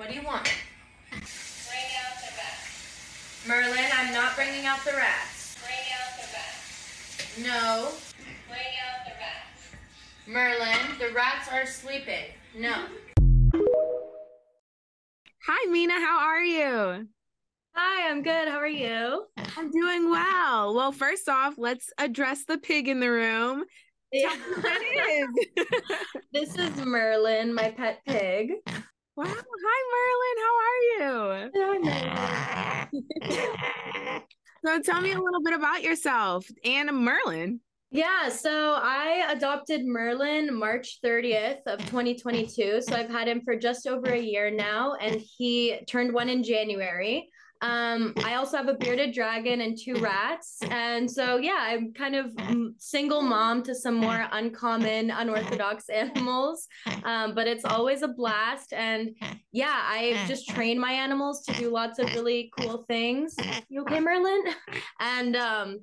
What do you want? Bring out the rats. Merlin, I'm not bringing out the rats. Bring out the rats. No. Bring out the rats. Merlin, the rats are sleeping. No. Hi, Mina. How are you? Hi, I'm good. How are you? I'm doing well. Well, first off, let's address the pig in the room. Yeah. Tell me what it is. this is Merlin, my pet pig. Wow. Hi, Merlin. How are you? So tell me a little bit about yourself and Merlin. Yeah, so I adopted Merlin March 30th of 2022. So I've had him for just over a year now, and he turned one in January. Um, I also have a bearded dragon and two rats. And so, yeah, I'm kind of single mom to some more uncommon, unorthodox animals. Um, but it's always a blast. And yeah, I just train my animals to do lots of really cool things. You okay, Merlin? And um,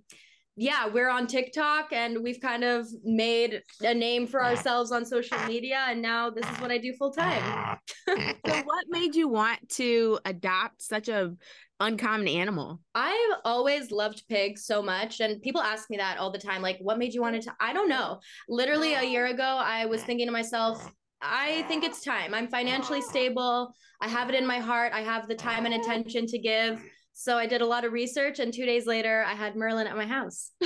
yeah, we're on TikTok and we've kind of made a name for ourselves on social media. And now this is what I do full time. So what made you want to adopt such a uncommon animal? I've always loved pigs so much. And people ask me that all the time. Like, what made you want to? I don't know. Literally a year ago, I was thinking to myself, I think it's time. I'm financially stable. I have it in my heart. I have the time and attention to give. So I did a lot of research. And two days later, I had Merlin at my house.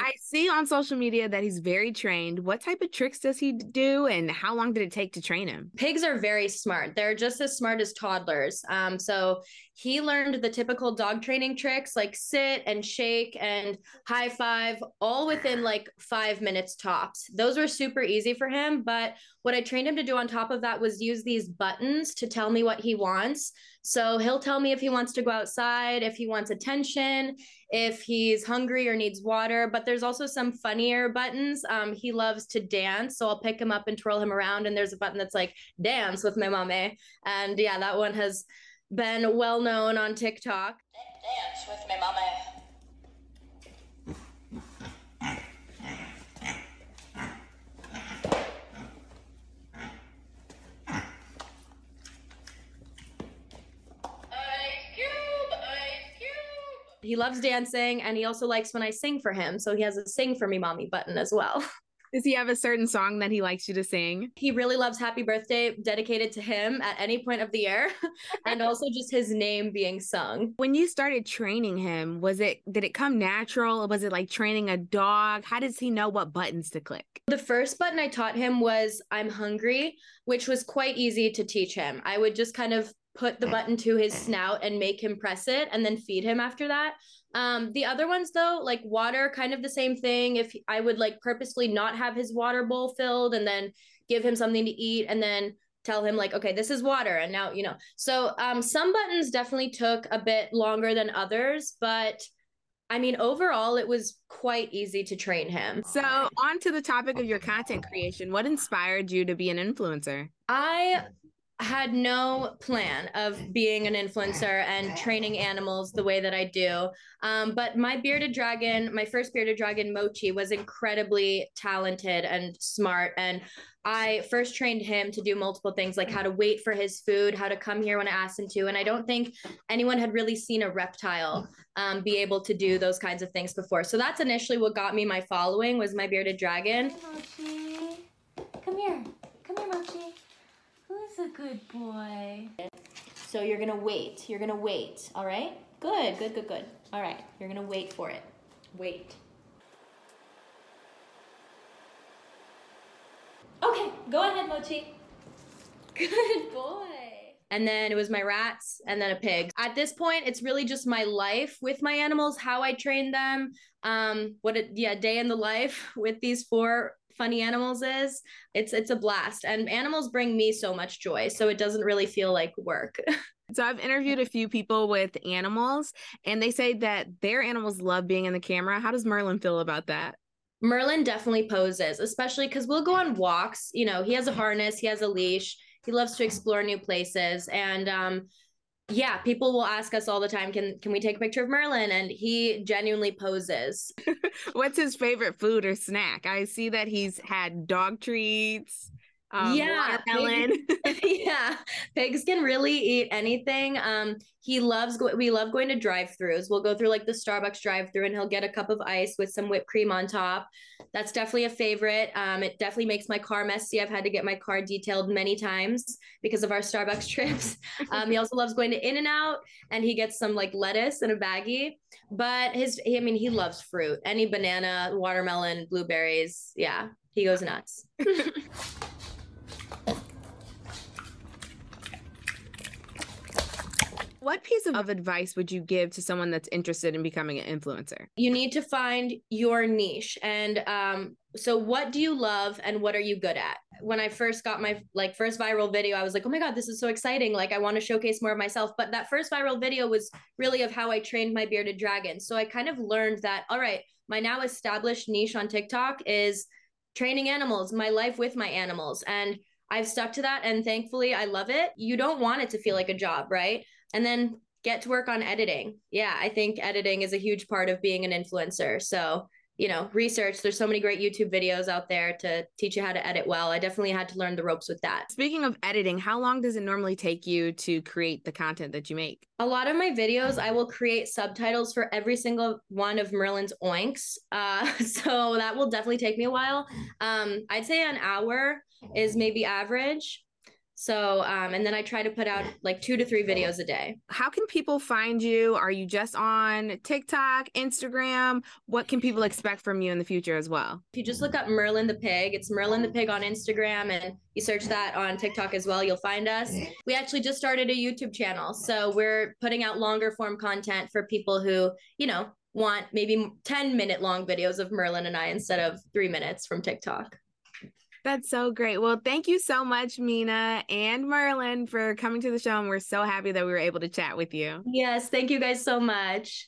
I see on social media that he's very trained. What type of tricks does he do and how long did it take to train him? pigs are very smart. They're just as smart as toddlers. Um, so he learned the typical dog training tricks like sit and shake and high five, all within like five minutes tops. Those were super easy for him. But what I trained him to do on top of that was use these buttons to tell me what he wants. So he'll tell me if he wants to go outside, if he wants attention, if he's hungry or needs water. But there's also some funnier buttons. Um, he loves to dance. So I'll pick him up and twirl him around. And there's a button that's like dance with my mommy. And yeah, that one has been well known on TikTok. Dance with me, mommy. Ice cube, ice cube. He loves dancing and he also likes when I sing for him. So he has a sing for me mommy button as well. Does he have a certain song that he likes you to sing? He really loves happy birthday dedicated to him at any point of the year and also just his name being sung. When you started training him, was it did it come natural? Was it like training a dog? How does he know what buttons to click? The first button I taught him was I'm hungry, which was quite easy to teach him. I would just kind of put the button to his snout and make him press it and then feed him after that. Um, the other ones though, like water, kind of the same thing. If I would like purposely not have his water bowl filled and then give him something to eat and then tell him like okay this is water and now you know so um some buttons definitely took a bit longer than others but i mean overall it was quite easy to train him So, on to the topic of your content creation. What inspired you to be an influencer? I had no plan of being an influencer and training animals the way that I do. Um, but my bearded dragon, my first bearded dragon, Mochi, was incredibly talented and smart. And I first trained him to do multiple things like how to wait for his food, how to come here when I asked him to. And I don't think anyone had really seen a reptile um, be able to do those kinds of things before. So that's initially what got me my following was my bearded dragon. Mochi. Come here. Come here, Mochi. Who's a good boy? So you're gonna wait. You're gonna wait. All right. Good. Good. Good. Good. All right. You're gonna wait for it. Wait. Okay. Go ahead, Mochi. Good boy. And then it was my rats and then a pig. At this point, it's really just my life with my animals, how I train them, um, what it yeah, day in the life with these four funny animals is. It's it's a blast. And animals bring me so much joy. So it doesn't really feel like work. So, I've interviewed a few people with animals, and they say that their animals love being in the camera. How does Merlin feel about that? Merlin definitely poses, especially because we'll go on walks. You know, he has a harness, he has a leash, he loves to explore new places. And um, yeah, people will ask us all the time, can can we take a picture of Merlin? And he genuinely poses. What's his favorite food or snack? I see that he's had dog treats. Um, Yeah, watermelon. yeah, pigs can really eat anything. Um, he loves. Go- we love going to drive-throughs. We'll go through like the Starbucks drive-through, and he'll get a cup of ice with some whipped cream on top. That's definitely a favorite. Um, it definitely makes my car messy. I've had to get my car detailed many times because of our Starbucks trips. Um, he also loves going to In-N-Out, and he gets some like lettuce in a baggie. But his, I mean, he loves fruit. Any banana, watermelon, blueberries. Yeah, he goes nuts. What piece of advice would you give to someone that's interested in becoming an influencer? you need to find your niche and um so what do you love and what are you good at? When i first got my like first viral video i was like oh my god this is so exciting. Like i want to showcase more of myself. But that first viral video was really of how i trained my bearded dragon. So i kind of learned that all right my now established niche on tiktok is training animals my life with my animals. And i've stuck to that and thankfully i love it. You don't want it to feel like a job right and then get to work on editing. Yeah, I think editing is a huge part of being an influencer. So, you know, research, there's so many great YouTube videos out there to teach you how to edit well. I definitely had to learn the ropes with that. Speaking of editing, how long does it normally take you to create the content that you make? A lot of my videos, I will create subtitles for every single one of Merlin's oinks. Uh, so that will definitely take me a while. Um, I'd say an hour is maybe average. So, um, and then I try to put out like two to three videos a day. How can people find you? Are you just on TikTok, Instagram? What can people expect from you in the future as well? If you just look up Merlin the Pig, it's Merlin the Pig on Instagram, and you search that on TikTok as well, you'll find us. We actually just started a YouTube channel. So we're putting out longer form content for people who, you know, want maybe 10 minute long videos of Merlin and I instead of three minutes from TikTok. That's so great. Well, thank you so much, Mina and Merlin, for coming to the show. And we're so happy that we were able to chat with you. Yes, thank you guys so much.